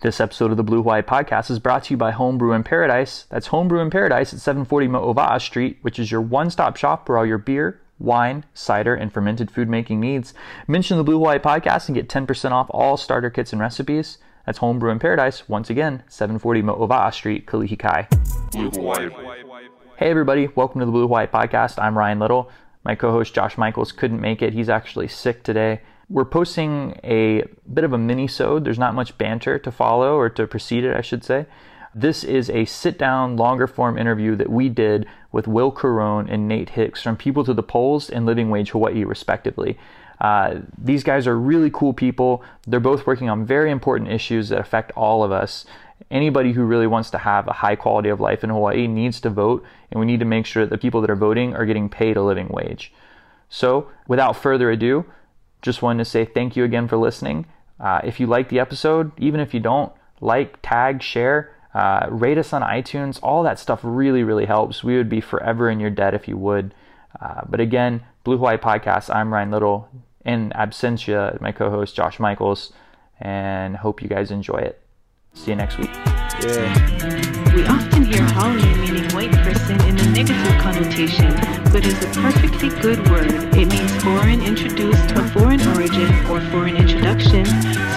This episode of the Blue Hawaii Podcast is brought to you by Homebrew in Paradise. That's Homebrew in Paradise at 740 Mo'ova'a Street, which is your one-stop shop for all your beer, wine, cider, and fermented food making needs. Mention the Blue Hawaii Podcast and get 10% off all starter kits and recipes. That's Homebrew in Paradise, once again, 740 Mo'ova'a Street, Kalihi Blue Hawaii. Hey everybody, welcome to the Blue Hawaii Podcast. I'm Ryan Little. My co-host Josh Michaels couldn't make it. He's actually sick today. We're posting a bit of a mini-sode. There's not much banter to follow or to precede it, I should say. This is a sit-down, longer form interview that we did with Will Caron and Nate Hix from People to the Polls and Living Wage Hawaii, respectively. Uh, these guys are really cool people. They're both working on very important issues that affect all of us. Anybody who really wants to have a high quality of life in Hawaii needs to vote, and we need to make sure that the people that are voting are getting paid a living wage. So, without further ado, just wanted to say thank you again for listening. Uh, if you like the episode, even if you don't, like, tag, share, uh, rate us on iTunes. All that stuff really, really helps. We would be forever in your debt if you would. Uh, but again, Blue Hawaii Podcast, I'm Ryan Little, in absentia, my co host Josh Michaels, and hope you guys enjoy it. See you next week. We often hear haole meaning white person in a negative connotation, but is a perfectly good word. It means foreign introduced of foreign origin or foreign introduction.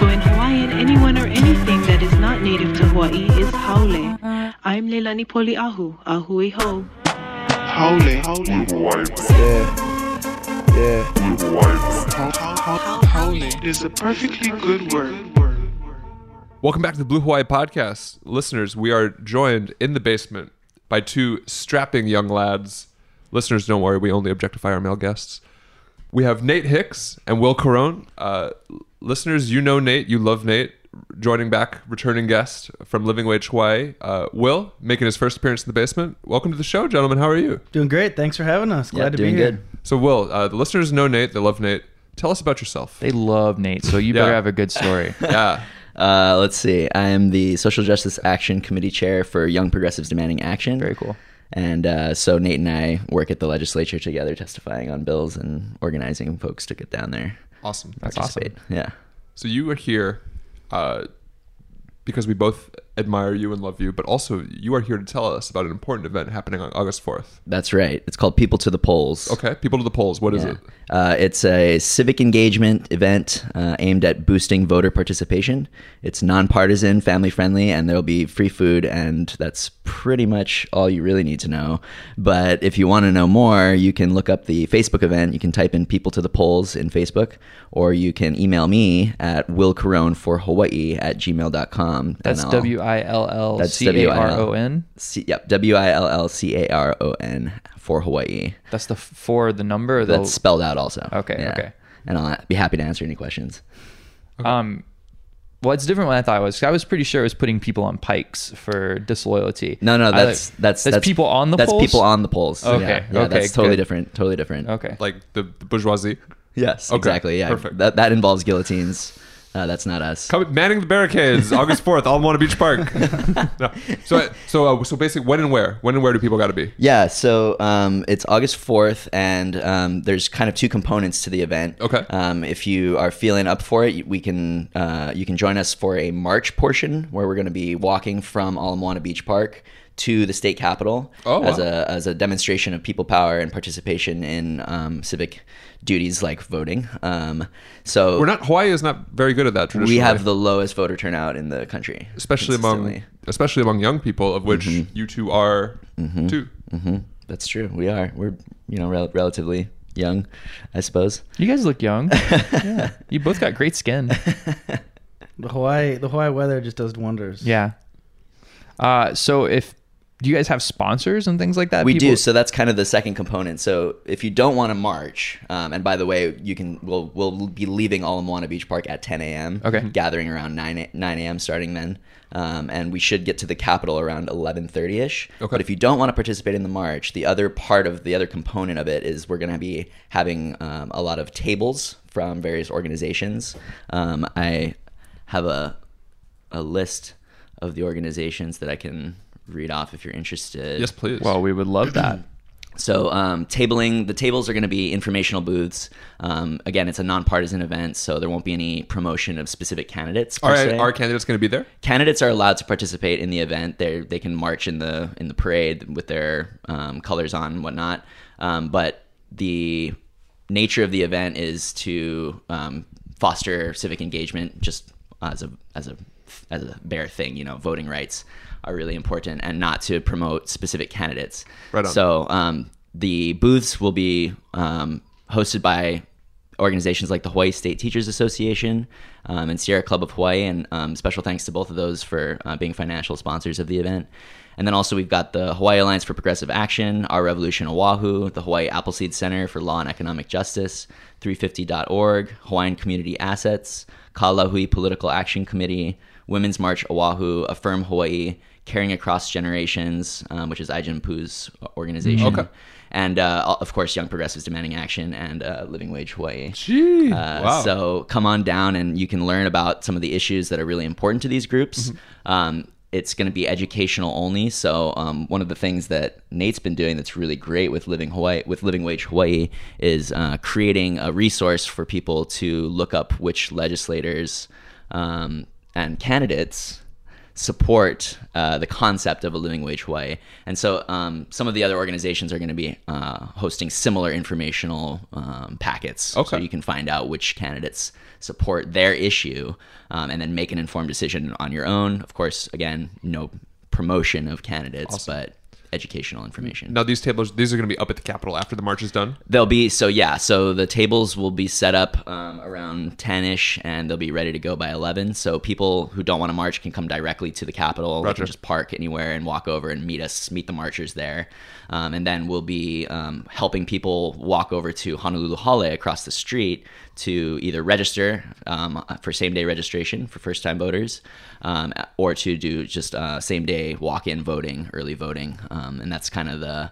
So in Hawaiian, anyone or anything that is not native to Hawaii is haole. I'm Leilani Poliahu, ahui ho. Haole, Blue Hawaii. yeah, yeah. Blue Hawaii. Haole is a perfectly good word. Welcome back to the Blue Hawaii Podcast. Listeners, we are joined in the basement by two strapping young lads. Listeners, don't worry, we only objectify our male guests. We have Nate Hix and Will Caron. Uh, listeners, you know Nate, you love Nate. Joining back, returning guest from Living Wage Hawaii. Uh, Will, making his first appearance in the basement. Welcome to the show, gentlemen. How are you? Doing great. Thanks for having us. Glad Yeah, to doing be here. good. So, Will, uh, the listeners know Nate, they love Nate. Tell us about yourself. They love Nate, so you Yeah. better have a good story. yeah. Uh, let's see. I am the Social Justice Action Committee Chair for Young Progressives Demanding Action. Very cool. And uh, so Nate and I work at the legislature together, testifying on bills and organizing folks to get down there. Awesome. That's participate. Yeah. So you are here uh, because we both admire you and love you, but also you are here to tell us about an important event happening on August 4th. That's right. It's called People to the Polls. Okay, people to the polls. What is Yeah. it? Uh, it's a civic engagement event uh, aimed at boosting voter participation. It's nonpartisan, family friendly, and there'll be free food, and that's pretty much all you really need to know. But if you want to know more, you can look up the Facebook event. You can type in People to the Polls in Facebook, or you can email me at willcaron for Hawaii at gmail.com. That's and I'll- W I L L That's C A R O N. C- yep, W I L L C A R O N for Hawaii. That's the f- for the number. The, That's spelled out also. Okay, okay. And I'll be happy to answer any questions. Um, well, it's different than I thought it was. 'cause I was pretty sure it was putting people on pikes for disloyalty. No, no, I that's that's that's people on the polls. that's polls? people on the polls. Okay, yeah, yeah, okay, that's totally good. different. Totally different. Okay. Like the, the bourgeoisie. Yes, Okay, exactly. Yeah, perfect. that that involves guillotines. Uh, that's not us. Come, manning the barricades, August 4th, Ala Beach Park. no. So, so, uh, so basically, when and where? When and where do people got to be? Yeah, so um, it's August 4th, and um, there's kind of two components to the event. Okay. Um, if you are feeling up for it, we can uh, you can join us for a march portion where we're going to be walking from Ala Moana Beach Park to the state capitol Oh, as wow. a as a demonstration of people power and participation in um, civic duties like voting. Um, so We're not, Hawaii is not very good at that traditionally. we have the lowest voter turnout in the country, especially among, especially among young people, of which you two are too. hmm That's true. We are. We're you know rel- relatively young, I suppose. You guys look young. yeah. You both got great skin. The Hawaii, the Hawaii weather just does wonders. Yeah. Uh, so if do you guys have sponsors and things like that? We do. So that's kind of the second component. So if you don't want to march, um, and by the way, you can we'll we'll be leaving Ala Moana Beach Park at 10 a.m. Okay. Gathering around 9 a- 9 a.m. starting then, um, and we should get to the Capitol around 11:30 ish. Okay. But if you don't want to participate in the march, the other part of the other component of it is we're going to be having um, a lot of tables from various organizations. Um, I have a a list of the organizations that I can read off if you're interested. Yes, please. well, we would love that. So, um, tabling, the tables are going to be informational booths. Um, again, it's a nonpartisan event, so there won't be any promotion of specific candidates. per Are, se. are candidates going to be there? candidates are allowed to participate in the event. They they can march in the in the parade with their um, colors on and whatnot. Um, but the nature of the event is to um, foster civic engagement, just as a as a as a bare thing. You know, voting rights are really important, and not to promote specific candidates. Right on. So um, the booths will be um, hosted by organizations like the Hawaii State Teachers Association um, and Sierra Club of Hawaii. And um, special thanks to both of those for uh, being financial sponsors of the event. And then also we've got the Hawaii Alliance for Progressive Action, Our Revolution Oahu, the Hawaii Appleseed Center for Law and Economic Justice, 350.org, Hawaiian Community Assets, Kalahui Political Action Committee, Women's March Oahu, Affirm Hawaii, Caring Across Generations, um, which is Ajin Poo's organization. Okay. And uh, of course, Young Progressives Demanding Action and uh, Living Wage Hawaii. Gee, Uh, wow. So come on down and you can learn about some of the issues that are really important to these groups. Um, it's going to be educational only. So um, one of the things that Nate's been doing that's really great with Living Hawaii, with Living Wage Hawaii, is uh, creating a resource for people to look up which legislators um, and candidates support uh, the concept of a living wage Hawaii. And so um, some of the other organizations are going to be uh, hosting similar informational um, packets. So you can find out which candidates support their issue um, and then make an informed decision on your own. Of course, again, no promotion of candidates, but educational information. now these tables, these are going to be up at the Capitol after the march is done. They'll be so yeah. So the tables will be set up um, around ten ish, and they'll be ready to go by eleven. So people who don't want to march can come directly to the Capitol. They can just park anywhere and walk over and meet us, meet the marchers there, um, and then we'll be um, helping people walk over to Honolulu Hale across the street to either register um, for same day registration for first time voters, um, or to do just uh, same day walk in voting, early voting, um, and that's kind of the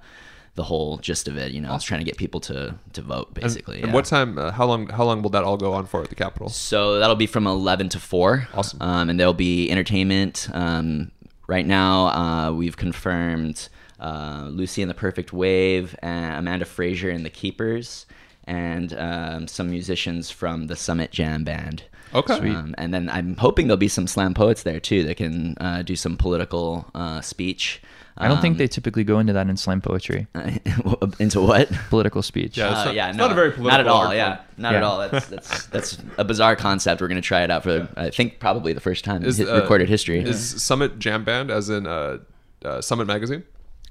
the whole gist of it. You know, it's trying to get people to to vote basically. And yeah. what time? Uh, how long? How long will that all go on for at the Capitol? So that'll be from 11 to 4. Awesome. Um, and there'll be entertainment. Um, right now, uh, we've confirmed uh, Lucy and the Perfect Wave, and Amanda Frazier and the Keepers, and um, some musicians from the Summit Jam Band. Okay. Sweet. Um, and then I'm hoping there'll be some slam poets there too that can uh, do some political uh, speech. I don't think Um, they typically go into that in slam poetry, into what? political speech. Yeah. It's Uh, not- yeah, it's no, not a very political. not at all. art Yeah, form. not Yeah. at all. That's that's that's a bizarre concept. We're gonna try it out for I think probably the first time in hi- uh, recorded history. Is Summit Jam Band, as in uh, uh, Summit Magazine?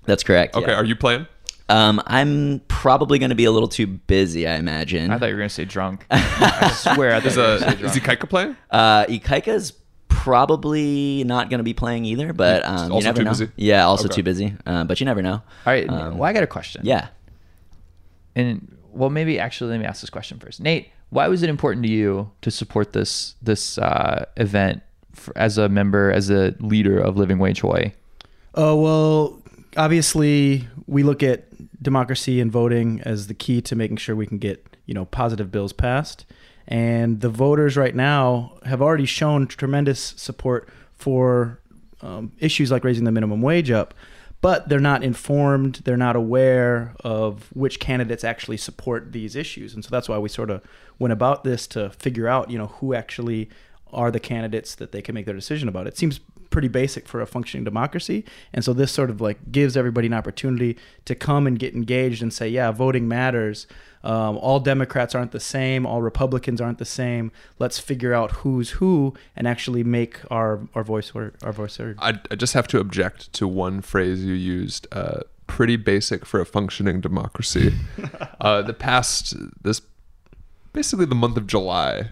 That's correct. Okay. yeah. Are you playing? Um, I'm probably gonna be a little too busy. I imagine. I thought you were gonna say drunk. I swear, I thought Is you were uh, gonna is. Ikaika playing? Uh, Ikaika's probably not gonna be playing either, but um, you Also never too know. busy? Yeah, also Okay. too busy. Uh, but you never know. All right. Um, well, I got a question. Yeah. And well, maybe actually, let me ask this question first. Nate, why was it important to you to support this this uh, event for, as a member, as a leader of Living Wage Hawaii? Oh well, obviously we look at democracy and voting as the key to making sure we can get you know positive bills passed, and the voters right now have already shown tremendous support for um, issues like raising the minimum wage up. But they're not informed. They're not aware of which candidates actually support these issues, and so that's why we sort of went about this to figure out, you know, who actually are the candidates that they can make their decision about. It seems pretty basic for a functioning democracy. And so this sort of like gives everybody an opportunity to come and get engaged and say, yeah, voting matters. Um, all Democrats aren't the same. All Republicans aren't the same. Let's figure out who's who and actually make our, our voice heard, our voice heard. I, I just have to object to one phrase you used. Uh, pretty basic for a functioning democracy. uh, the past this basically the month of July.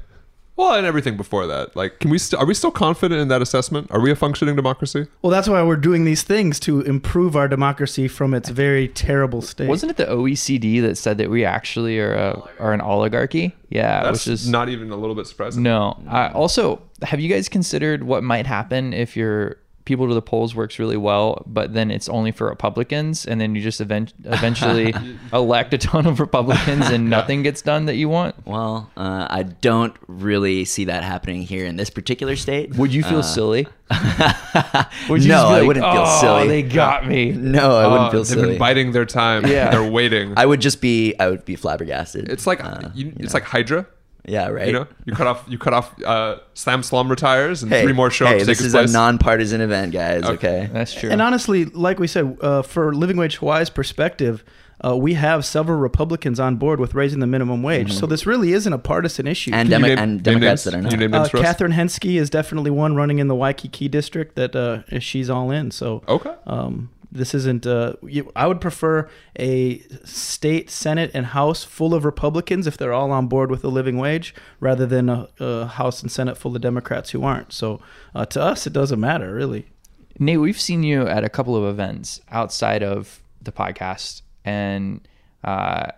Well, and everything before that. Like, can we? St- are we still confident in that assessment? Are we a functioning democracy? Well, that's why we're doing these things to improve our democracy from its very terrible state. Wasn't it the OECD that said that we actually are a, are an oligarchy? Yeah, That's which is not even a little bit surprising. no. Uh, also, have you guys considered what might happen if your people to the polls works really well, but then it's only for Republicans, and then you just event- eventually elect a ton of Republicans, and nothing gets done that you want. Well, uh, I don't really see that happening here in this particular state. Would you feel Uh, silly? no, Would you just be I wouldn't feel "Oh, silly. They got me. No, I wouldn't Uh, feel they've silly. been biding their time. Yeah. They're waiting. I would just be, I would be flabbergasted. it's like Uh, you, you it's know. like Hydra. Yeah, right. You know, you cut off you cut off uh, Slam Slum retires and hey, three more shows. hey, this is place. a non-partisan event, guys. Okay. Okay. That's true. And honestly, like we said, uh, for Living Wage Hawaii's perspective, uh, we have several Republicans on board with raising the minimum wage. So this really isn't a partisan issue. And, Can Demo- name- and Democrats names? that are Can not. you name uh, names for us? Catherine Hensky is definitely one running in the Waikiki district that uh, she's all in. So Okay. um, this isn't. Uh, you, I would prefer a state Senate and House full of Republicans if they're all on board with a living wage, rather than a, a House and Senate full of Democrats who aren't. So uh, to us, it doesn't matter really. Nate, we've seen you at a couple of events outside of the podcast, and uh,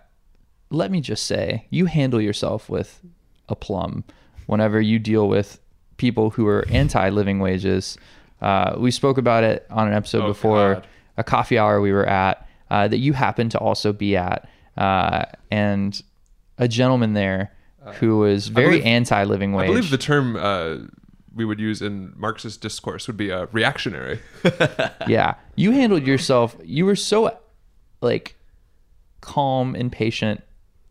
let me just say, you handle yourself with aplomb whenever you deal with people who are anti-living wages. Uh, we spoke about it on an episode Oh, before, God. A coffee hour we were at uh, that you happened to also be at, uh, and a gentleman there who was very believe- anti-living wage. I believe the term uh, we would use in Marxist discourse would be uh, reactionary. yeah you handled yourself you were so like calm and patient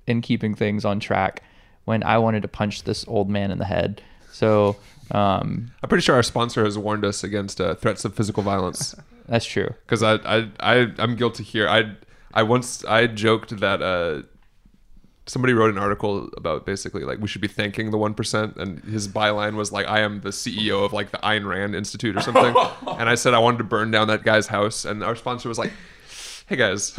in keeping things on track when i wanted to punch this old man in the head so um I'm pretty sure our sponsor has warned us against uh, threats of physical violence that's true because I, I I I'm guilty here. I I once I joked that uh, somebody wrote an article about basically like we should be thanking the one percent, and his byline was like I am the CEO of like the Ayn Rand Institute or something, and I said I wanted to burn down that guy's house, and our sponsor was like, Hey guys,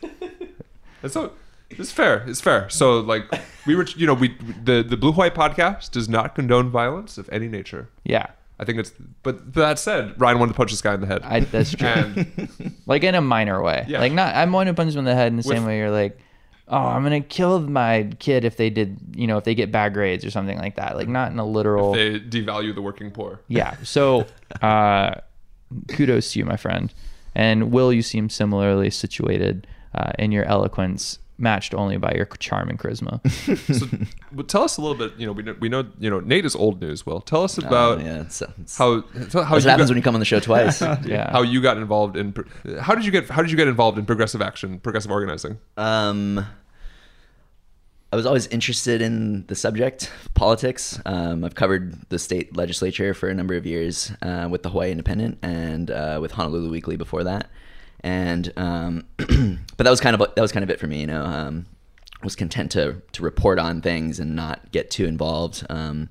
and so it's fair. It's fair. So like we were, you know, we the the Blue Hawaii podcast does not condone violence of any nature. yeah I think it's, but that said, Ryan wanted to punch this guy in the head. I, that's true and like in a minor way Yeah. like not i'm wanting to punch him in the head in the With- same way you're like oh i'm gonna kill my kid if they did you know if they get bad grades or something like that like not in a literal they devalue the working poor. yeah so uh kudos to you my friend and will you seem similarly situated uh, in your eloquence matched only by your charm and charisma So, well, tell us a little bit. You know, we know, we know. You know, Nate is old news. Will tell us Oh, about yeah, it's, it's, how tell- how that's you what happens got, when you come on the show twice. yeah how you got involved in. How did you get How did you get involved in progressive action, progressive organizing? Um, I was always interested in the subject, politics. Um, I've covered the state legislature for a number of years uh, with the Hawaii Independent and uh, with Honolulu Weekly before that. And um, but that was kind of that was kind of it for me. You know, um, was content to to report on things and not get too involved. Um,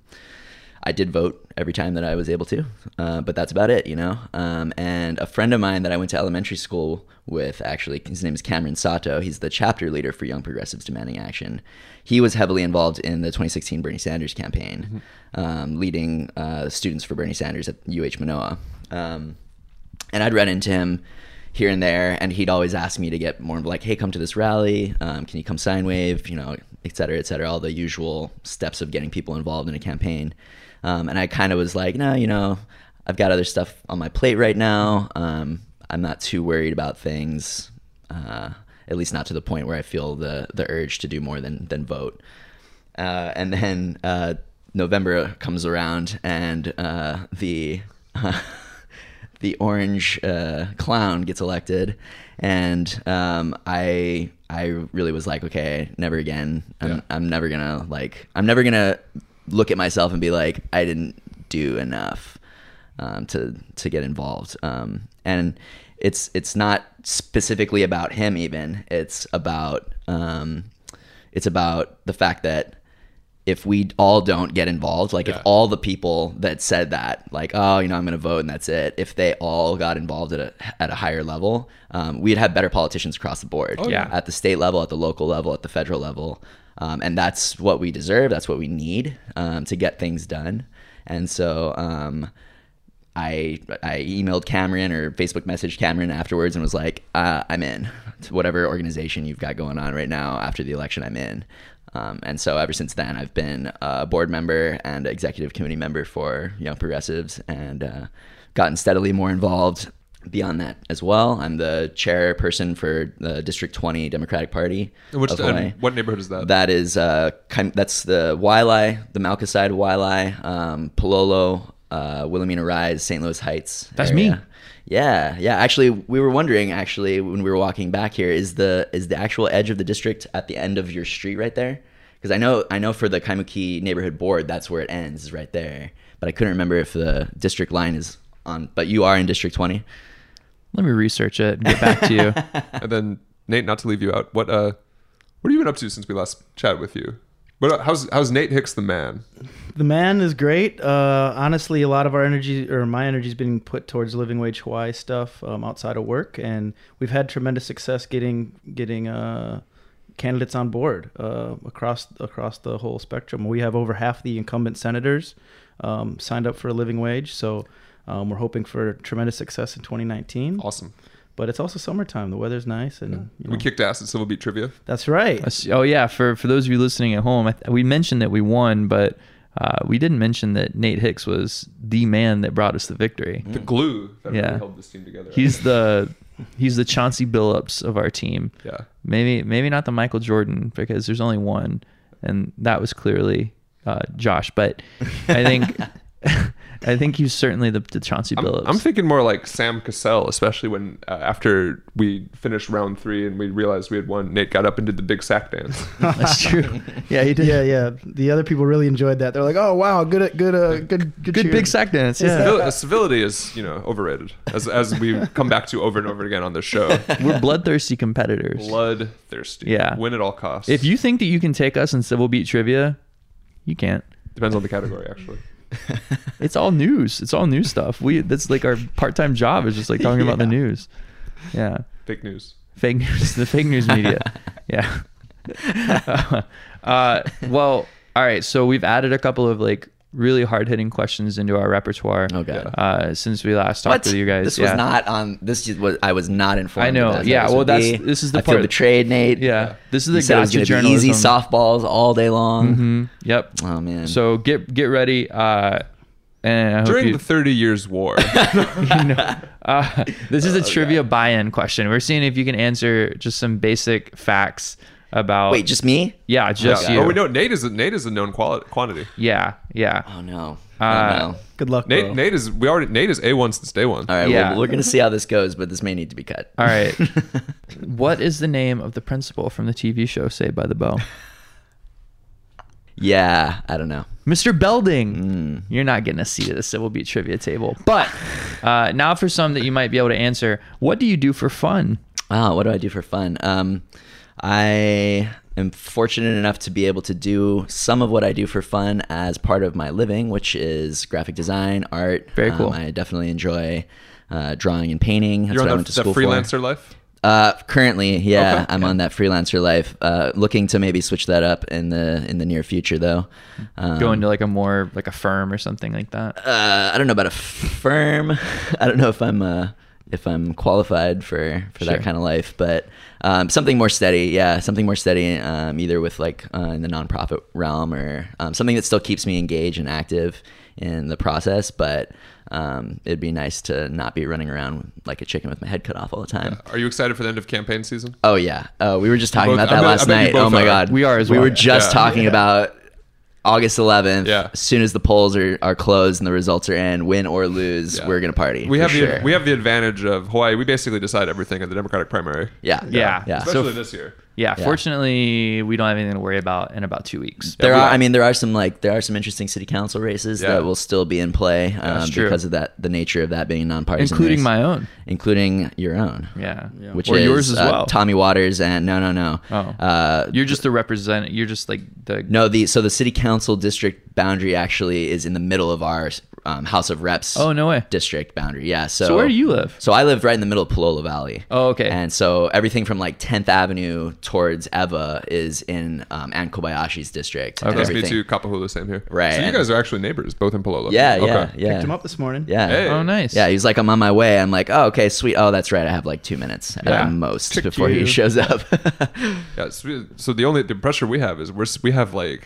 I did vote every time that I was able to, uh, but that's about it, you know. Um, and a friend of mine that I went to elementary school with, actually, his name is Cameron Sato. He's the chapter leader for Young Progressives Demanding Action. He was heavily involved in the 2016 Bernie Sanders campaign, um, leading uh, students for Bernie Sanders at UH Manoa. Um, and I'd run into him here and there, and he'd always ask me to get more of like, "Hey, come to this rally. Um, can you come sign wave? You know, et cetera, et cetera. All the usual steps of getting people involved in a campaign." Um, and I kind of was like, "No, you know, I've got other stuff on my plate right now. Um, I'm not too worried about things, uh, at least not to the point where I feel the the urge to do more than than vote." Uh, and then uh, November comes around, and uh, the the orange uh, clown gets elected, and um, I I really was like, okay, never again. I'm, Yeah. I'm never gonna like I'm never gonna look at myself and be like I didn't do enough um, to to get involved. Um, and it's it's not specifically about him. Even it's about um, it's about the fact that if we all don't get involved, like Yeah. if all the people that said that, like, oh, you know, I'm going to vote and that's it, if they all got involved at a at a higher level, um, we'd have better politicians across the board. Oh, yeah. at the state level, at the local level, at the federal level, um, and that's what we deserve. That's what we need um, to get things done. And so, um, I I emailed Cameron or Facebook messaged Cameron afterwards and was like, uh, I'm in to whatever organization you've got going on right now after the election. I'm in. Um, and so ever since then, I've been a board member and executive committee member for Young Progressives and uh, gotten steadily more involved beyond that as well. I'm the chairperson for the District 20 Democratic Party. Which, of and what neighborhood is that? That is uh, kind that's the Waialae, the mauka side of Waialae, um, Palolo, uh, Wilhelmina Rise, St. Louis Heights. That's area. me. Yeah, yeah. Actually, we were wondering. Actually, when we were walking back here, is the is the actual edge of the district at the end of your street right there? Because I know I know for the Kaimuki neighborhood board, that's where it ends, is right there. But I couldn't remember if the district line is on. But you are in District Twenty. Let me research it and get back to you. and then Nate, not to leave you out, what uh, what have you been up to since we last chatted with you? Uh, how's how's Nate Hix the man? The man is great. Uh, honestly, a lot of our energy, or my energy, is being put towards living wage Hawaii stuff um, outside of work, and we've had tremendous success getting getting uh, candidates on board uh, across across the whole spectrum. We have over half the incumbent senators um, signed up for a living wage, so um, we're hoping for tremendous success in 2019. Awesome. But it's also summertime; the weather's nice, and you know, We kicked ass at Civil Beat Trivia. that's right. Oh yeah, for for those of you listening at home, I th- we mentioned that we won, but uh, we didn't mention that Nate Hix was the man that brought us the victory. The glue that Yeah. really held this team together. He's the he's the Chauncey Billups of our team. yeah. Maybe maybe not the Michael Jordan because there's only one, and that was clearly uh, Josh. But I think I think he's certainly the, the Chauncey I'm, Billups. I'm thinking more like Sam Cassell, especially when uh, after we finished round three and we realized we had won, Nate got up and did the big sack dance. That's true. Yeah, he did. yeah, yeah. The other people really enjoyed that. They're like, "Oh wow, good, good, uh, good, good, Good big sack dance. Yeah. Civil- uh, civility is, you know, overrated, as as we come back to over and over again on this show. We're bloodthirsty competitors. Bloodthirsty. Yeah. Win at all costs. If you think that you can take us in Civil Beat trivia, you can't. depends on the category, actually. It's all news. It's all news stuff. We that's like our part-time job is just like talking about the news. Yeah. Fake news. Fake news, the fake news media. Yeah. uh, well, all right. So we've added a couple of like really hard-hitting questions into our repertoire. Okay. Uh, since we last talked What? with you guys. This yeah. was not on. This was. I was not informed. I know, yeah, This well, that's- be- this is the I feel part- betrayed, Nate. Yeah. This is the You said it was gotcha going easy softballs all day long. Mhm. Yep. Oh man. So get get ready. Uh, and I hope During you, the Thirty Years War, you know, uh, this Oh, is a trivia buy-in question. We're seeing if you can answer just some basic facts about. wait, just me? yeah, just yeah. you. Oh, we know Nate is a, Nate is a known quali- quantity. Yeah, yeah. Oh no. Uh, oh no. Good luck, Nate bro. Nate is we already Nate is a one since day one. All right. Yeah. Well, we're going to see how this goes, but this may need to be cut. All right. what is the name of the principal from the TV show Saved by the Bell? yeah. I don't know. Mr. Belding. Mm. You're not getting a seat at the Civil Beat trivia table. But uh, now for some that you might be able to answer. What do you do for fun? Wow. What do I do for fun? Um, I am fortunate enough to be able to do some of what I do for fun as part of my living, which is graphic design, art. Very cool. Um, I definitely enjoy uh, drawing and painting. That's You're what I on went the, to the school freelancer for. life. Uh, currently, yeah, Okay. I'm on that freelancer life. Uh, looking to maybe switch that up in the in the near future, though. Um, Go into like a more like a firm or something like that. uh, I don't know about a firm. I don't know if I'm uh, if I'm qualified for for Sure. that kind of life, but um, something more steady. Yeah, something more steady. Um, either with like uh, in the nonprofit realm or um, something that still keeps me engaged and active in the process, but. Um, it'd be nice to not be running around like a chicken with my head cut off all the time. Are you excited for the end of campaign season? Oh yeah, uh, we were just talking both- about that bet- last I bet you night. Oh my are. god, We are as We were just Yeah. talking about August 11th. Yeah. As soon as the polls are, are closed and the results are in, win or lose, Yeah. we're gonna party. We for have sure. the we have the advantage of Hawaii. We basically decide everything in the Democratic primary. yeah Yeah. yeah. So- Especially this year. Yeah, Yeah. fortunately, we don't have anything to worry about in about two weeks. There we- are, I mean, there are some like there are some interesting city council races Yeah. that will still be in play um, because of that the nature of that being nonpartisan, including race. my own. including your own, Yeah, which or is yours as uh, well. Tommy Waters and no, no, no. Oh. uh, You're just the represent. You're just like the. No, the so the city council district boundary actually is in the middle of our um, House of Reps. Oh, no way. District boundary. Yeah. So, So where do you live? So I lived right in the middle of Palolo Valley. Oh, okay. And so everything from like 10th Avenue towards Ewa is in um, Ann Kobayashi's district. and Nice to meet everything. you, Kapahulu, same here. Right, So you and- guys are actually neighbors, both in Palolo. Yeah, yeah, Okay. yeah. Picked him up this morning. Yeah. Hey. Oh, nice. Yeah, he's like, I'm on my way. I'm like, oh, okay, sweet. Oh, that's right. I have like two minutes Yeah. at most Tricked before you. he shows up. Yeah, so, so the only the pressure we have is we're we have like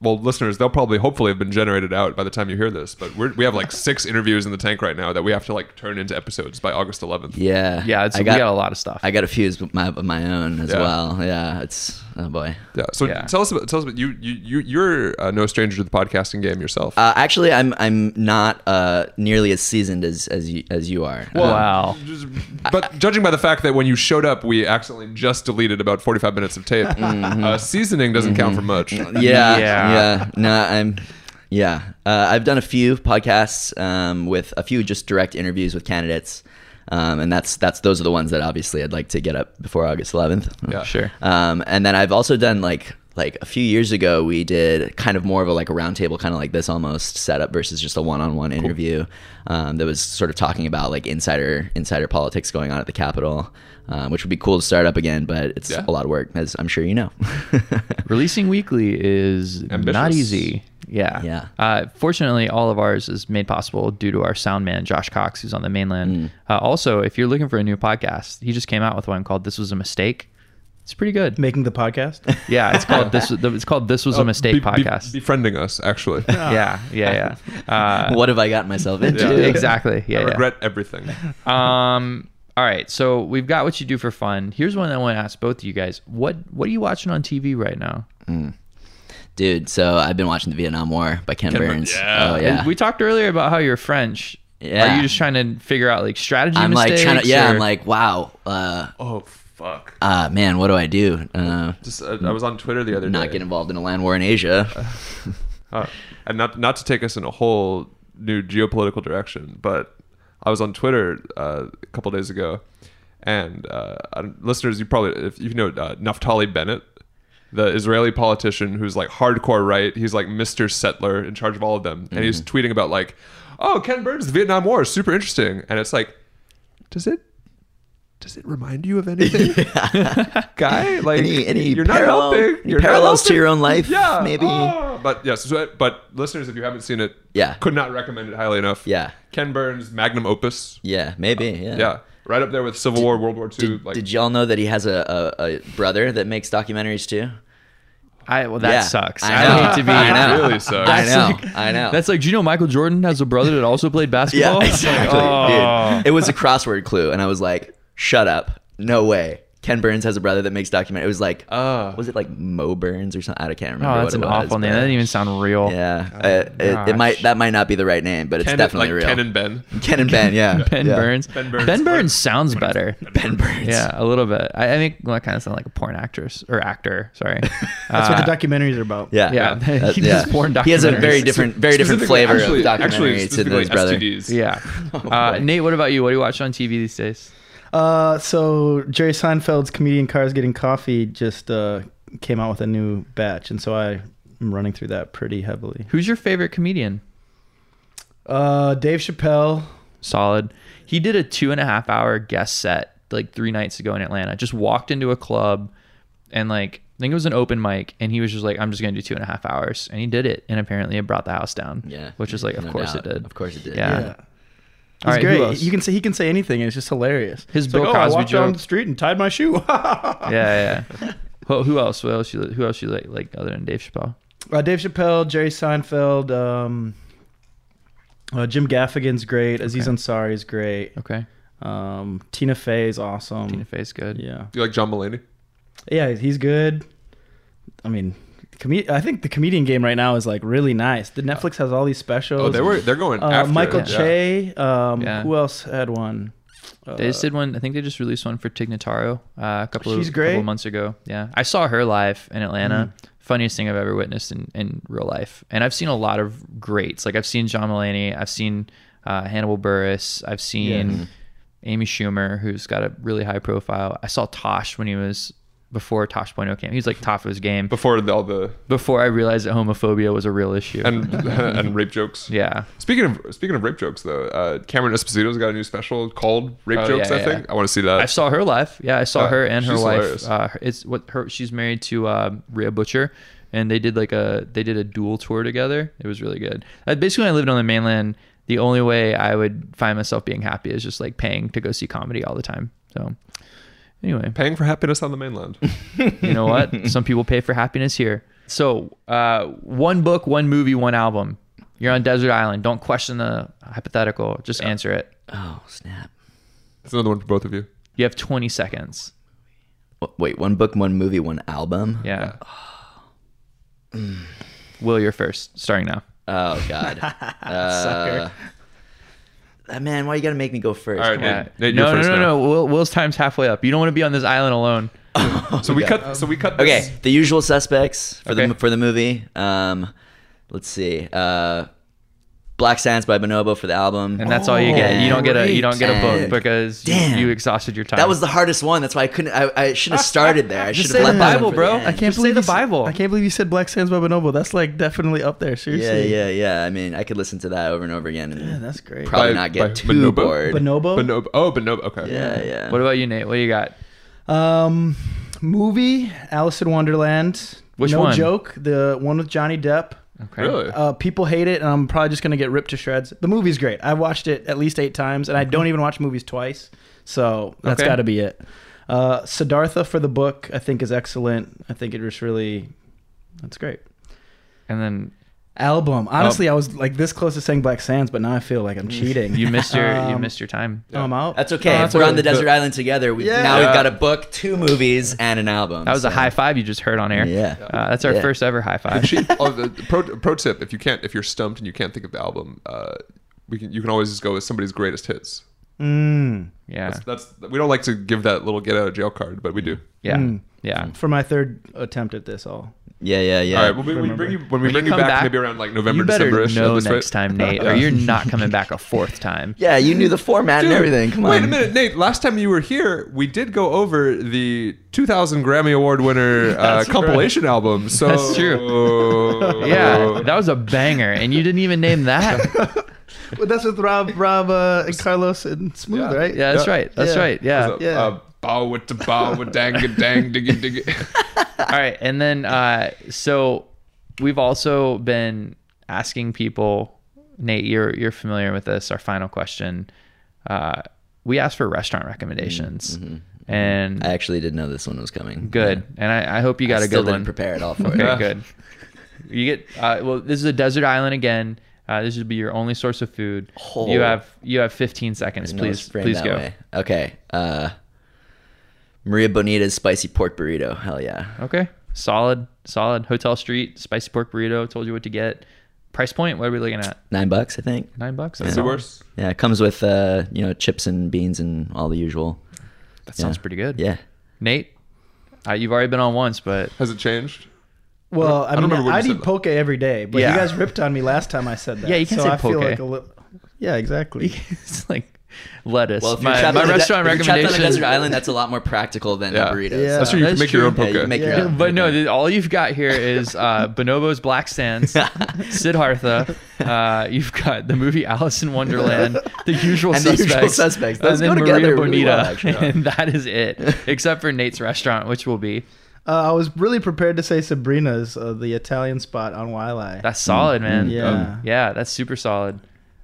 well listeners they'll probably hopefully have been generated out by the time you hear this but we're, we have like six interviews in the tank right now that we have to like turn into episodes by August 11th yeah. Yeah, it's, I we got, got a lot of stuff. I got a few of my, my own as Yeah. well. Yeah, it's, oh boy. yeah so Yeah. tell us about tell us about you you, you you're uh, no stranger to the podcasting game yourself Uh, actually, I'm I'm not uh, nearly as seasoned as as you, as you are. Well, wow. just- but judging by the fact that when you showed up we accidentally just deleted about 45 minutes of tape Mm-hmm. uh, seasoning doesn't count for much yeah, Yeah. Yeah, No, I'm. Yeah, uh, I've done a few podcasts um, with a few just direct interviews with candidates, um, and that's that's those are the ones that obviously I'd like to get up before August 11th. Yeah. Sure. Um, and then I've also done like like a few years ago we did kind of more of a like a roundtable kind of like this almost setup versus just a one-on-one interview um, that was sort of talking about like insider insider politics going on at the Capitol, um, which would be cool to start up again, but it's Yeah. a lot of work as I'm sure you know. Releasing weekly is not easy. Yeah. Yeah. Uh, fortunately, all of ours is made possible due to our sound man, Josh Cox, who's on the mainland. Uh, also, if you're looking for a new podcast, he just came out with one called "This Was a Mistake." It's pretty good. Making the podcast. Yeah, it's called this. It's called "This Was a Mistake" Be- be- podcast. befriending us actually yeah, yeah, yeah. Uh, what have I gotten myself into? Yeah. exactly. Yeah, I yeah. regret everything Um. All right, so we've got what you do for fun. Here's one I want to ask both of you guys. What What are you watching on TV right now? Dude, so I've been watching the Vietnam War by Ken, Ken Burns, Burns. yeah. Oh yeah. We talked earlier about how you're French. Yeah. Are you just trying to figure out like strategy I'm like trying to yeah, or- I'm like, wow, uh oh fuck uh man, what do I do? Uh Just, uh, I was on Twitter the other not day. get involved in a land war in Asia. Uh, and not not to take us in a whole new geopolitical direction, but I was on Twitter uh, a couple days ago, and uh, listeners, you probably if you know uh, Naftali Bennett, the Israeli politician who's like hardcore right. He's like Mr. Settler in charge of all of them, and he's tweeting about like, "Oh, Ken Burns, the Vietnam War is super interesting," and it's like, does it? Does it remind you of anything, guy? Like, any any you're parallel, not helping. any You're not parallels to your own life? Yeah, maybe. oh, but yes, so, but listeners, if you haven't seen it, Yeah. could not recommend it highly enough. Yeah. Ken Burns' magnum opus. Yeah, maybe. Uh, yeah. Yeah, right up there with Civil War, World War II. Did, like, did y'all know that he has a, a, a brother that makes documentaries too? I well, that Yeah, sucks. I I, know. hate to be. I know. really sucks. I know. like- I know. That's like, do you know Michael Jordan has a brother that also played basketball? yeah, basketball? exactly. Oh. Dude, it was a crossword clue, and I was like, "Shut up! No way." Ken Burns has a brother that makes documentary. It was like, oh. was it like Mo Burns or something? I can't remember. Oh, that's what an was, awful name. That doesn't even sound real. Yeah, uh, it, it gosh. might that might not be the right name, but it's Ken, definitely like real. Ken and Ben. Ken and Ben, yeah. Ben yeah. Burns. Ben Burns. Ben Burns sounds better. Ben Burns. Yeah, a little bit. I, I think well, that kind of sounds like a porn actress or actor. Sorry. That's what the documentaries are about. Yeah, Yeah, That- he does porn documentaries. He has a very different, very different flavor actually, of documentary actually, to those specifically brother. Yeah. Uh, Nate, what about you? What do you watch on TV these days? Uh, so Jerry Seinfeld's comedian Cars Getting Coffee just uh, came out with a new batch, and so I am running through that pretty heavily. Who's your favorite comedian? Uh, Dave Chappelle. Solid. He did a two and a half hour guest set like three nights ago in Atlanta. Just walked into a club and like I think it was an open mic, and he was just like, "I'm just gonna do two and a half hours," and he did it, and apparently it brought the house down. Yeah, which is like, of no course doubt. it did. Of course it did. Yeah. Yeah. All He's right, great. You can say he can say anything, and it's just hilarious. His It's Bill like, oh, I Cosby walked down the street and tied my shoe. yeah, yeah. Who, who else? Who else? You, who else you like? Like other than Dave Chappelle? uh, Dave Chappelle, Jerry Seinfeld, um, uh, Jim Gaffigan's great. Aziz Okay. Ansari is great. Okay, Um, Tina Fey is awesome. Tina Fey's good. Yeah, You like John Mulaney? yeah, he's good. I mean, com- I think the comedian game right now is like really nice. The Netflix has all these specials. Oh, they were. They're going Uh, after Michael it. Yeah. Che. Um, Yeah. Who else had one? Uh, They just did one. I think they just released one for Tig Notaro uh, a couple of great. couple of months ago. Yeah, I saw her live in Atlanta. Mm. Funniest thing I've ever witnessed in, in real life. And I've seen a lot of greats. Like I've seen John Mulaney. I've seen uh, Hannibal Buress. I've seen Yeah. Amy Schumer, who's got a really high profile. I saw Tosh when he was before Tosh Point came. He was like top of his game Before the, all the before I realized that homophobia was a real issue. and and rape jokes. yeah. Speaking of speaking of rape jokes, though, uh, Cameron Esposito's got a new special called "Rape Oh, Jokes." yeah, I think. I want to see that. I saw her live. Yeah, I saw Uh, her and her wife. Uh, it's what her. She's married to uh, Rhea Butcher, and they did like a they did a dual tour together. It was really good. Basically, when I lived on the mainland. The only way I would find myself being happy is just like paying to go see comedy all the time. So, anyway, Paying for happiness on the mainland. you know what? Some people pay for happiness here. So, uh, one book, one movie, one album. You're on desert island. Don't question the hypothetical. Just answer it. Oh snap! It's another one for both of you. You have 20 seconds. Wait, one book, one movie, one album. Yeah. Will, you're first. Starting now. Oh God. uh, uh, man, why you gotta make me go first? All right, Come on. Nate, Nate, no, no, no, now. no. Will, Will's time's halfway up. You don't want to be on this island alone. So we cut. So we cut. This. Okay, the usual suspects for Okay. the for the movie. Um, let's see. Uh, Black Sands by Bonobo for the album. And that's all you get. You don't get a you don't get a book because you, Damn. you exhausted your time. That was the hardest one. That's why I couldn't. I, I shouldn't have started there. I should Just have say left the Bible, bro. the I can't Just believe the you said- Bible. I can't believe you said Black Sands by Bonobo. That's like definitely up there. Seriously. yeah, yeah. Yeah. I mean, I could listen to that over and over again and Yeah, that's great. probably By- not get too Bonobo? bored. Bonobo. Bonobo. Oh, Bonobo. Okay. Yeah, yeah. What about you, Nate? What do you got? Um, movie Alice in Wonderland. Which no one? joke. The one with Johnny Depp. Okay. Really? Uh, people hate it, and I'm probably just gonna get ripped to shreds. The movie's great. I've watched it at least eight times, and I don't even watch movies twice. So that's Okay. got to be it. Uh, Siddhartha for the book, I think, is excellent. I think it was really, that's great. And then Album. Honestly, I was like this close to saying Black Sands, but now I feel like I'm cheating. you missed your you Um, missed your time. Oh, I'm out. That's okay. Oh, if that's we're on the desert island together, we, Yeah. now we've got a book, two movies, and an album. That was a high five you just heard on air. Yeah. Uh, that's our Yeah. first ever high five. She- oh, the, the pro, pro tip: if you can't, if you're stumped and you can't think of the album, uh, we can. You can always just go with somebody's greatest hits. Mm. yeah. That's, that's we don't like to give that little get out of jail card, but we do. Yeah. Mm. Yeah. For my third attempt at this, all. Yeah, yeah, yeah. All right. Well, when we bring you when we When bring you you back, back, maybe around like November, you better December-ish. know this way- next time, Nate, or you're not coming back a fourth time. yeah, you knew the format and everything. Come on. Wait a minute, Nate. Last time you were here, we did go over the 2000 Grammy Award winner uh, That's compilation album. So That's true. Yeah, that was a banger, and you didn't even name that. But that's with Rob, Rob, uh, and Carlos and Smooth, Yeah. right? Yeah, that's Yeah. right. That's Yeah. right. Yeah. So, Yeah. Uh, bow with the bow with dang it, dang diggy diggy. All right, and then uh, so we've also been asking people. Nate, you're you're familiar with this. Our final question. Uh, we asked for restaurant recommendations, and I actually didn't know this one was coming. good. And I, I hope you got I a good didn't one. prepare at all for Okay, it. good. You get uh, well. This is a desert island again. Uh, this would be your only source of food. Oh. You have you have 15 seconds. Didn't know it was Please, please go. way. Okay. Uh, Maria Bonita's spicy pork burrito. Hell yeah. Okay, solid, solid. Hotel Street spicy pork burrito. Told you what to get. Price point? What are we looking at? Nine bucks, I think. Nine bucks. That's That's the worst. Yeah, it comes with uh, you know chips and beans and all the usual. That sounds Yeah. pretty good. Yeah. Nate, uh, you've already been on once, but Has it changed? Well, I I, mean, remember what I you eat said. poke every day, but Yeah. you guys ripped on me last time I said that. Yeah, you can so say I feel poke. like a little. Yeah, exactly. it's like lettuce. Well, if you're my trapped my on the de- restaurant if you're trapped on the recommendation. desert island, that's a lot more practical than Yeah. a burrito. Yeah. That's true. You That's can make your true. own Yeah, poke. you can make your own. But no, the, all you've got here is uh, Bonobo's Black Sands, Siddhartha. Uh, you've got the movie Alice in Wonderland, The Usual And The Suspects, Usual Suspects. Those and then go Maria together really Bonita, well, actually. and that is it, except for Nate's restaurant, which will be Uh, I was really prepared to say Sabrina's, uh, the Italian spot on Waialae. that's solid, man. Yeah. Um, yeah, that's super solid.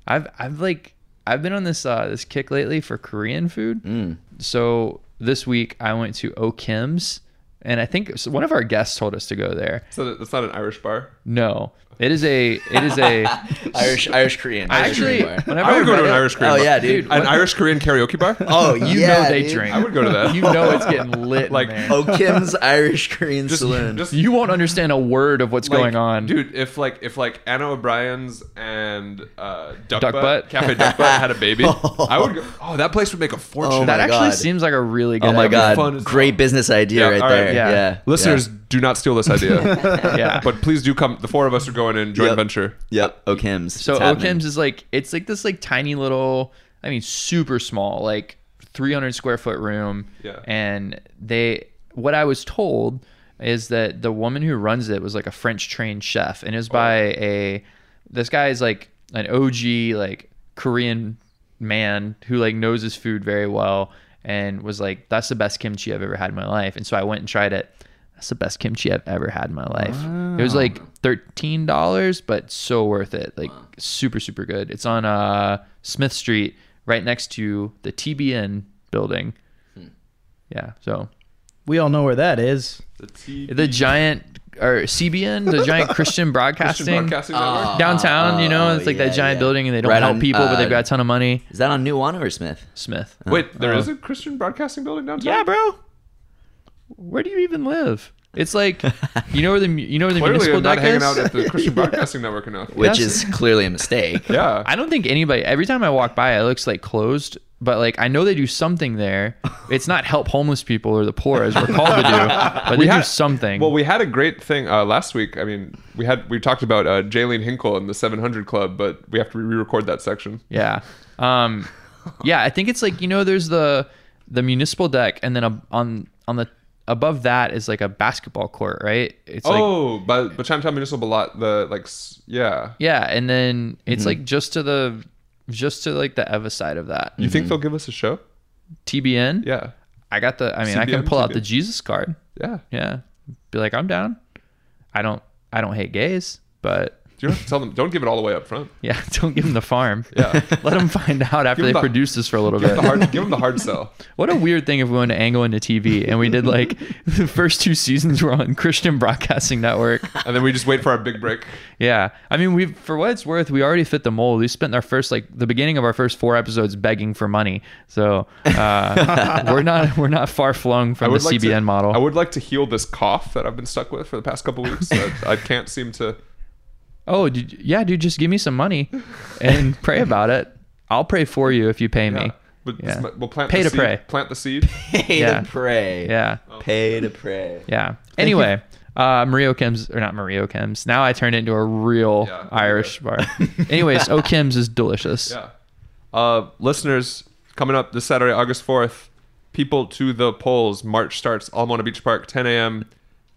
I've I've like I've been on this uh, this kick lately for Korean food. Mm. So this week I went to O'Kim's, and I think one of our guests told us to go there. So that's not an Irish bar. No, it is a it is a Irish, Irish Korean. I Irish actually Korean bar. whenever I would go to an it- Irish Korean Oh, bar. yeah, dude. An Irish Korean karaoke bar? Oh, You yeah, know they dude. drink. I would go to that. You know it's getting lit. Like, in there. Oh, Kim's Irish Korean Just, Saloon. just you won't understand a word of what's like, going on, dude. If like if like Anna O'Brien's and uh, Duck, Duck Butt, Butt? Cafe Duck Butt had a baby, I would go. Oh, that place would make a fortune. Oh That actually God. seems like a really good. oh my god, fun great hell. business idea Yeah, right all right. there. Yeah. Yeah, Listeners, do not steal this idea. Yeah. But please do come. The four of us are going in joint Yep. venture. Yeah. Yep. Oh, Kim's. So It's happening. O'Kim's is like it's like this like tiny little, I mean, super small, like 300 square foot room. Yeah. And they what I was told is that the woman who runs it was like a French trained chef, and it was oh. by a this guy is like an OG like Korean man who like knows his food very well, and was like, "That's the best kimchi I've ever had in my life." And so I went and tried it. That's the best kimchi I've ever had in my life. It was like thirteen dollars, but so worth it. Like super super good. It's on uh, Smith Street, right next to the TBN building. Yeah, so We all know where that is. The T- the giant or CBN, the giant Christian broadcasting, Christian Broadcasting Network. downtown. you know, Oh, it's like yeah, that giant yeah. building, and they don't Right help on, people, but they've uh, got a ton of money. Is that on Nuuanu or Smith? Smith. Wait, there Oh. is a Christian Broadcasting building downtown. Yeah, bro. Where do you even live? It's like you know where the mu- you know where the Clearly, municipal I'm not deck hanging is. out at the Christian Broadcasting Network enough. Which Yes. is clearly a mistake. Yeah. I don't think anybody. Every time I walk by, it looks like closed. But like I know they do something there. It's not help homeless people or the poor as we're called to do, but they do something. Well, we had a great thing uh, last week. I mean, we had we talked about uh, Jaelene Hinkle and the 700 Club, but we have to re-record that section. Yeah. Um, yeah, I think it's like you know, there's the the municipal deck, and then ab- on on the above that is like a basketball court, right? It's like oh, but but Chinatown Municipal Lot, the like, yeah. yeah, and then it's Mm-hmm. like just to the just to like the Ewa side of that. You think they'll give us a show? TBN. Yeah, I got the. I mean, I can CBN, pull out the Jesus card. yeah. Yeah, be like, I'm down. I don't. I don't hate gays, but You don't have to tell them. Don't give it all the way up front. yeah, don't give them the farm. Yeah. Let them find out after they the- produce this for a little Give bit. them the hard. give them the hard sell. What a weird thing if we went to angle into TV and we did like the first two seasons were on Christian Broadcasting Network. And then we just wait for our big break. Yeah, I mean, we for what it's worth, we already fit the mold. We spent our first like the beginning of our first four episodes begging for money, so uh, we're not we're not far flung from the like CBN to, model. I would like to heal this cough that I've been stuck with for the past couple weeks. I can't seem to. Oh, dude, yeah, dude, just give me some money and pray about it. I'll pray for you if you pay me. But Yeah. this- we'll plant Pay the to seed, pray. Plant the seed. Pay Yeah. to pray. Yeah. Pay to pray. Yeah. Anyway, uh, Mario Kim's or not Mario Kim's. Now I turned it into a real Yeah, Irish bar. Anyways, O'Kim's is delicious. Yeah. Uh, listeners, coming up this Saturday, August 4th, people to the polls. March starts Ala Moana Beach Park, 10 a.m.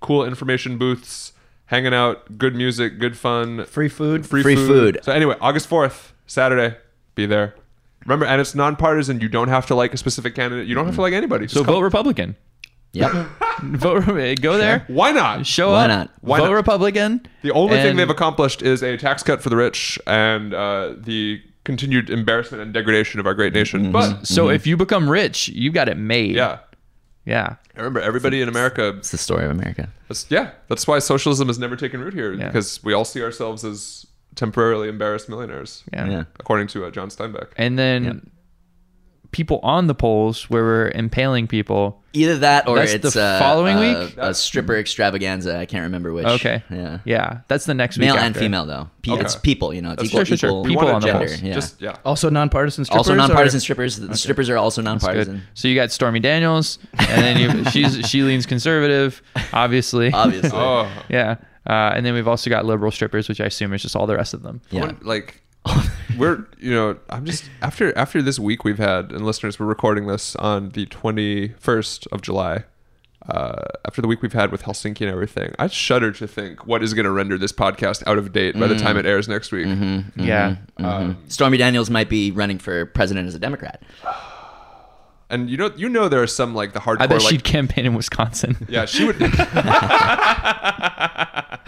Cool information booths, hanging out, good music, good fun, Free food. free, Free food. food. So anyway, August 4th, Saturday, be there. Remember, and it's nonpartisan. You don't have to like a specific candidate. You don't have to mm-hmm. like anybody. So Just come- vote Republican. Yep. Vote. Eh, go there. Why not? Show up. Why up. not? Why vote not? Republican. The only thing they've accomplished is a tax cut for the rich and uh, the continued embarrassment and degradation of our great nation. Mm-hmm. But So mm-hmm. if you become rich, you got it made. yeah, Yeah. I remember everybody in America. It's the story of America. That's, yeah, that's why socialism has never taken root here Yeah. because we all see ourselves as temporarily embarrassed millionaires, Yeah. Yeah. according to uh, John Steinbeck. And then Yep. People on the polls where we're impaling people. Either that or That's it's the uh, following uh, week? a stripper extravaganza. I can't remember which. Okay. Yeah. Yeah. That's the next Male week. and female though. Pe- Okay. It's people. You know, it's That's equal. Sure, sure, sure. equal We People on to the gender. polls. Yeah. Just yeah. Also nonpartisan strippers. also or- nonpartisan strippers. The strippers are also nonpartisan. So you got Stormy Daniels, and then you, she's she leans conservative, obviously. Obviously. Oh, Yeah. Uh, and then we've also got liberal strippers, which I assume is just all the rest of them. Yeah. When- like we're you know i'm just after after this week we've had and listeners we're recording this on the 21st of july. Uh, after the week we've had with helsinki and everything i shudder to think what is going to render this podcast out of date by the time it airs next week. Yeah. Um, Stormy Daniels might be running for president as a Democrat. and you know you know there are some like the hardcore I bet like she'd campaign in Wisconsin. yeah she would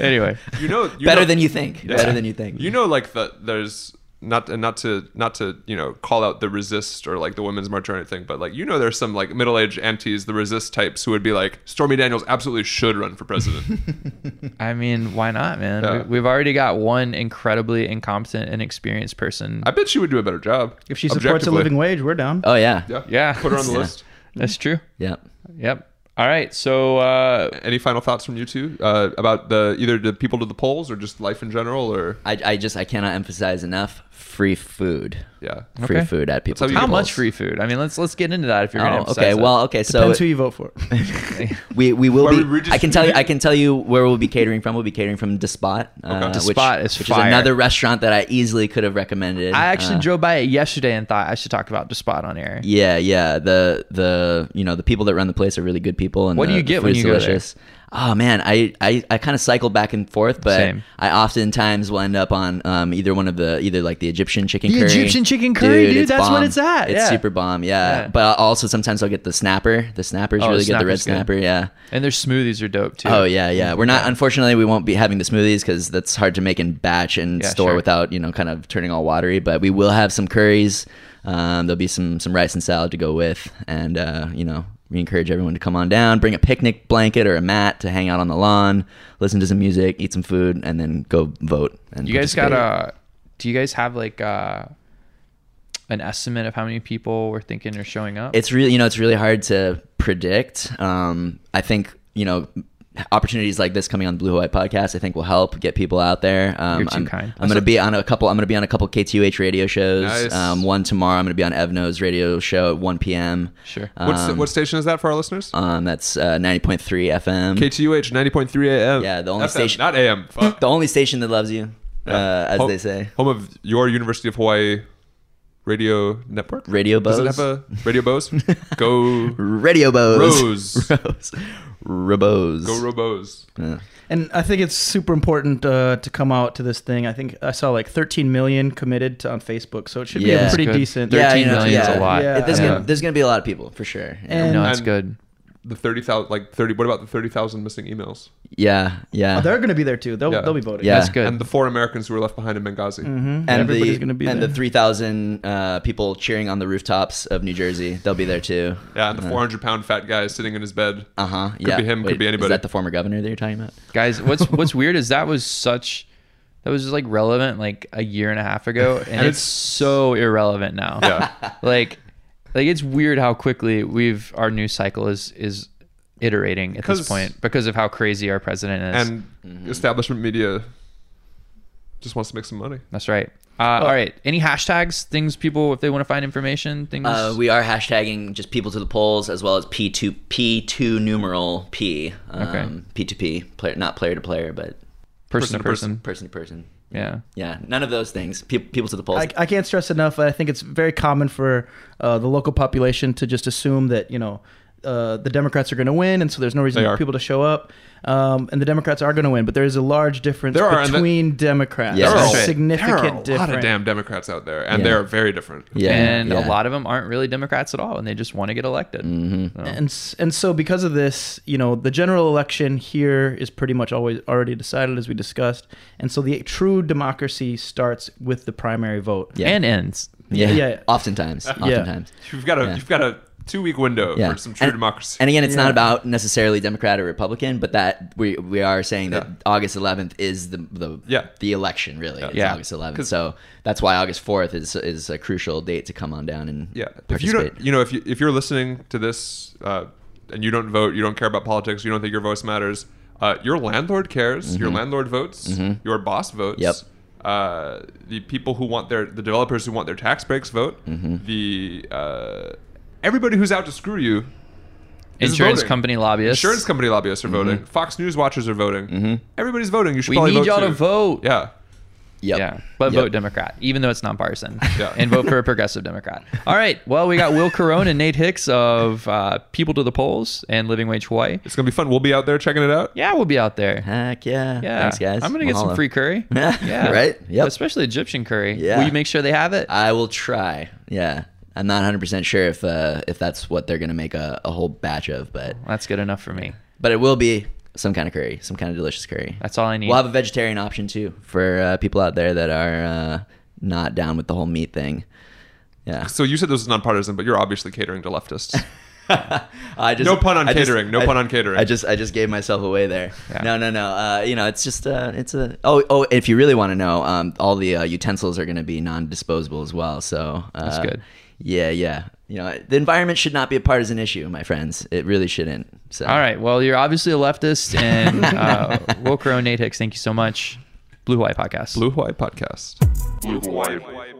anyway. you know you Better know, than you think. Yeah. Better than you think. you know like the there's not and not to not to you know call out the resist or like the women's march or anything but like you know there's some like middle-aged antis the resist types who would be like stormy daniels absolutely should run for president I mean, why not, man? Yeah. We, we've already got one incredibly incompetent and experienced person. i bet she would do a better job If she supports a living wage, we're down. Oh yeah. yeah Yeah. put her on the Yeah. list That's true. Yep. Yep. All right. So uh, any final thoughts from you two uh, about the either the people to the polls or just life in general or I, I just I cannot emphasize enough free food. Yeah. Free Okay. food at people. how to How much free food? I mean, let's let's get into that if you're going to Oh, emphasize okay. it. Well, okay. So Depends who you vote for. we we will Where be. we I can tell you. I can tell you where we'll be catering from. We'll be catering from Da Spot. Uh, Okay. which, Da Spot is which fire. is another restaurant that I easily could have recommended. I actually Uh, drove by it yesterday and thought I should talk about the spot on air. Yeah, yeah. The the you know the people that run the place are really good people, and What do the- you the get when food's you go there? delicious. Oh man, I I, I kind of cycle back and forth, but Same. I oftentimes will end up on um, either one of the either like the Egyptian chicken The curry. Egyptian chicken curry, dude, it's that's what it's at, It's yeah. super bomb, yeah. Yeah. But also sometimes I'll get the snapper. The snapper's Oh, really good. The red snapper's good. snapper, yeah. And their smoothies are dope too. Oh yeah, yeah. We're not. Unfortunately, we won't be having the smoothies because that's hard to make in batch and Yeah, store sure. without you know kind of turning all watery. But we will have some curries. Um, there'll be some some rice and salad to go with, and uh, you know we encourage everyone to come on down, bring a picnic blanket or a mat to hang out on the lawn, listen to some music, eat some food, and then go vote. And You guys got a? Do you guys have like uh an estimate of how many people were thinking are showing up? it's really you know it's really hard to predict um i think you know opportunities like this coming on the Blue Hawaii podcast i think will help get people out there um You're too I'm, kind. i'm gonna be on a couple i'm gonna be on a couple KTUH radio shows Nice. um one tomorrow i'm gonna be on evno's radio show at 1 p.m Sure. What's um, what station is that for our listeners? um that's uh 90.3 fm KTUH 90.3 AM. Yeah, the only FM, station- Not AM. Fuck. the only station that loves you uh as Home- they say Home of your University of Hawaii radio network. Radio Does it have a radio Bose? Go radio bose Rose. rose Robos. Go Robos. Yeah. And I think it's super important uh, to come out to this thing. I think I saw like 13 million committed to, on Facebook, so it should be Yeah. a pretty Good. decent. Thir- 13 you know, million is a lot. Yeah. There's, Yeah. Gonna, there's gonna be a lot of people for sure. And- no, it's good. The thirty thousand, like thirty. What about the thirty thousand missing emails? Yeah, yeah. Oh, they're going to be there too. They'll, Yeah. they'll be voting. Yeah. That's good. And the four Americans who were left behind in Benghazi. Mhm. and Everybody's the, going to be and there. the 3,000 uh, people cheering on the rooftops of New Jersey. They'll be there too. Yeah, and the four hundred pound fat guy sitting in his bed. Uh huh. Could yeah. be him, could be anybody. Is that the former governor that you're talking about? Guys, what's what's weird is that was such that was just like relevant like a year and a half ago, and, And it's, it's- so irrelevant now. Yeah. like like it's weird how quickly we've our news cycle is is iterating at this point because of how crazy our president is. and Mm-hmm. establishment media just wants to make some money. That's right. Uh, all right. Any hashtags? Things people if they want to find information. Things. Uh, we are hashtagging just people to the polls as well as P2 P2 numeral P. Um, Okay. P2P, player, not player to player, but person person to to person. person to person. Yeah. Yeah, none of those things. Pe- people to the polls. I, I can't stress enough. I think it's very common for uh, the local population to just assume that you know uh, the Democrats are going to win, and so there's no reason for people to show up. Um, and the Democrats are going to win, but there is a large difference There are, and the- between Democrats. Yeah, a that's right. significant there are a lot difference. of damn Democrats out there, and Yeah. they are very different. yeah, and yeah. a lot of them aren't really Democrats at all, and they just want to get elected. Mm-hmm. So- and and so because of this, you know, the general election here is pretty much always already decided, as we discussed, and so the true democracy starts with the primary vote. Yeah. And ends. yeah, yeah. Oftentimes, oftentimes. You've got a Yeah. you've got a two week window Yeah. for some true and, democracy. And again, it's Yeah. not about necessarily Democrat or Republican, but that we we are saying that Yeah. August 11th is the the Yeah. the election really. It's Yeah. August 11th. So that's why August 4th is is a crucial date to come on down and yeah, if you don't, you know, if you if you're listening to this uh, and you don't vote, you don't care about politics, you don't think your voice matters. Uh, your landlord cares. Your landlord votes. Your boss votes. Mm-hmm. Yep. Uh, the people who want their the developers who want their tax breaks vote. Mm-hmm. The uh, everybody who's out to screw you. Insurance voting. company lobbyists. Insurance company lobbyists are voting. Mm-hmm. Fox News watchers are voting. Everybody's voting. You should We probably need vote y'all to vote. Yeah. Yep. Yeah, but Yep. vote Democrat, even though it's nonpartisan. Yeah. And vote for a progressive Democrat. All right. Well, we got Will Caron and Nate Hix of uh, People to the Polls and Living Wage Hawaii. It's gonna be fun. We'll be out there checking it out. Yeah, we'll be out there. Heck yeah. Yeah. Thanks, guys. I'm going to get some free curry. Yeah, right? Yep. Especially Egyptian curry. Yeah. Will you make sure they have it? I will try. Yeah. I'm not 100% sure if uh, if that's what they're going to make a, a whole batch of, but That's good enough for me. but it will be some kind of curry, some kind of delicious curry. That's all I need. We'll have a vegetarian option too for uh, people out there that are uh, not down with the whole meat thing. Yeah. So you said this is nonpartisan, but you're obviously catering to leftists. I just No pun on I just- catering. No I- pun on catering. I just I just gave myself away there. Yeah. No, no, no. Uh, you know, it's just uh, it's a oh oh. If you really want to know, um, all the uh, utensils are going to be non-disposable as well. So uh, That's good. Yeah, yeah. You know, the environment should not be a partisan issue, my friends. It really shouldn't. So all right. Well, you're obviously a leftist. And uh, Will Caron, Nate Hix, thank you so much. Blue Hawaii Podcast. Blue Hawaii Podcast. Blue Hawaii.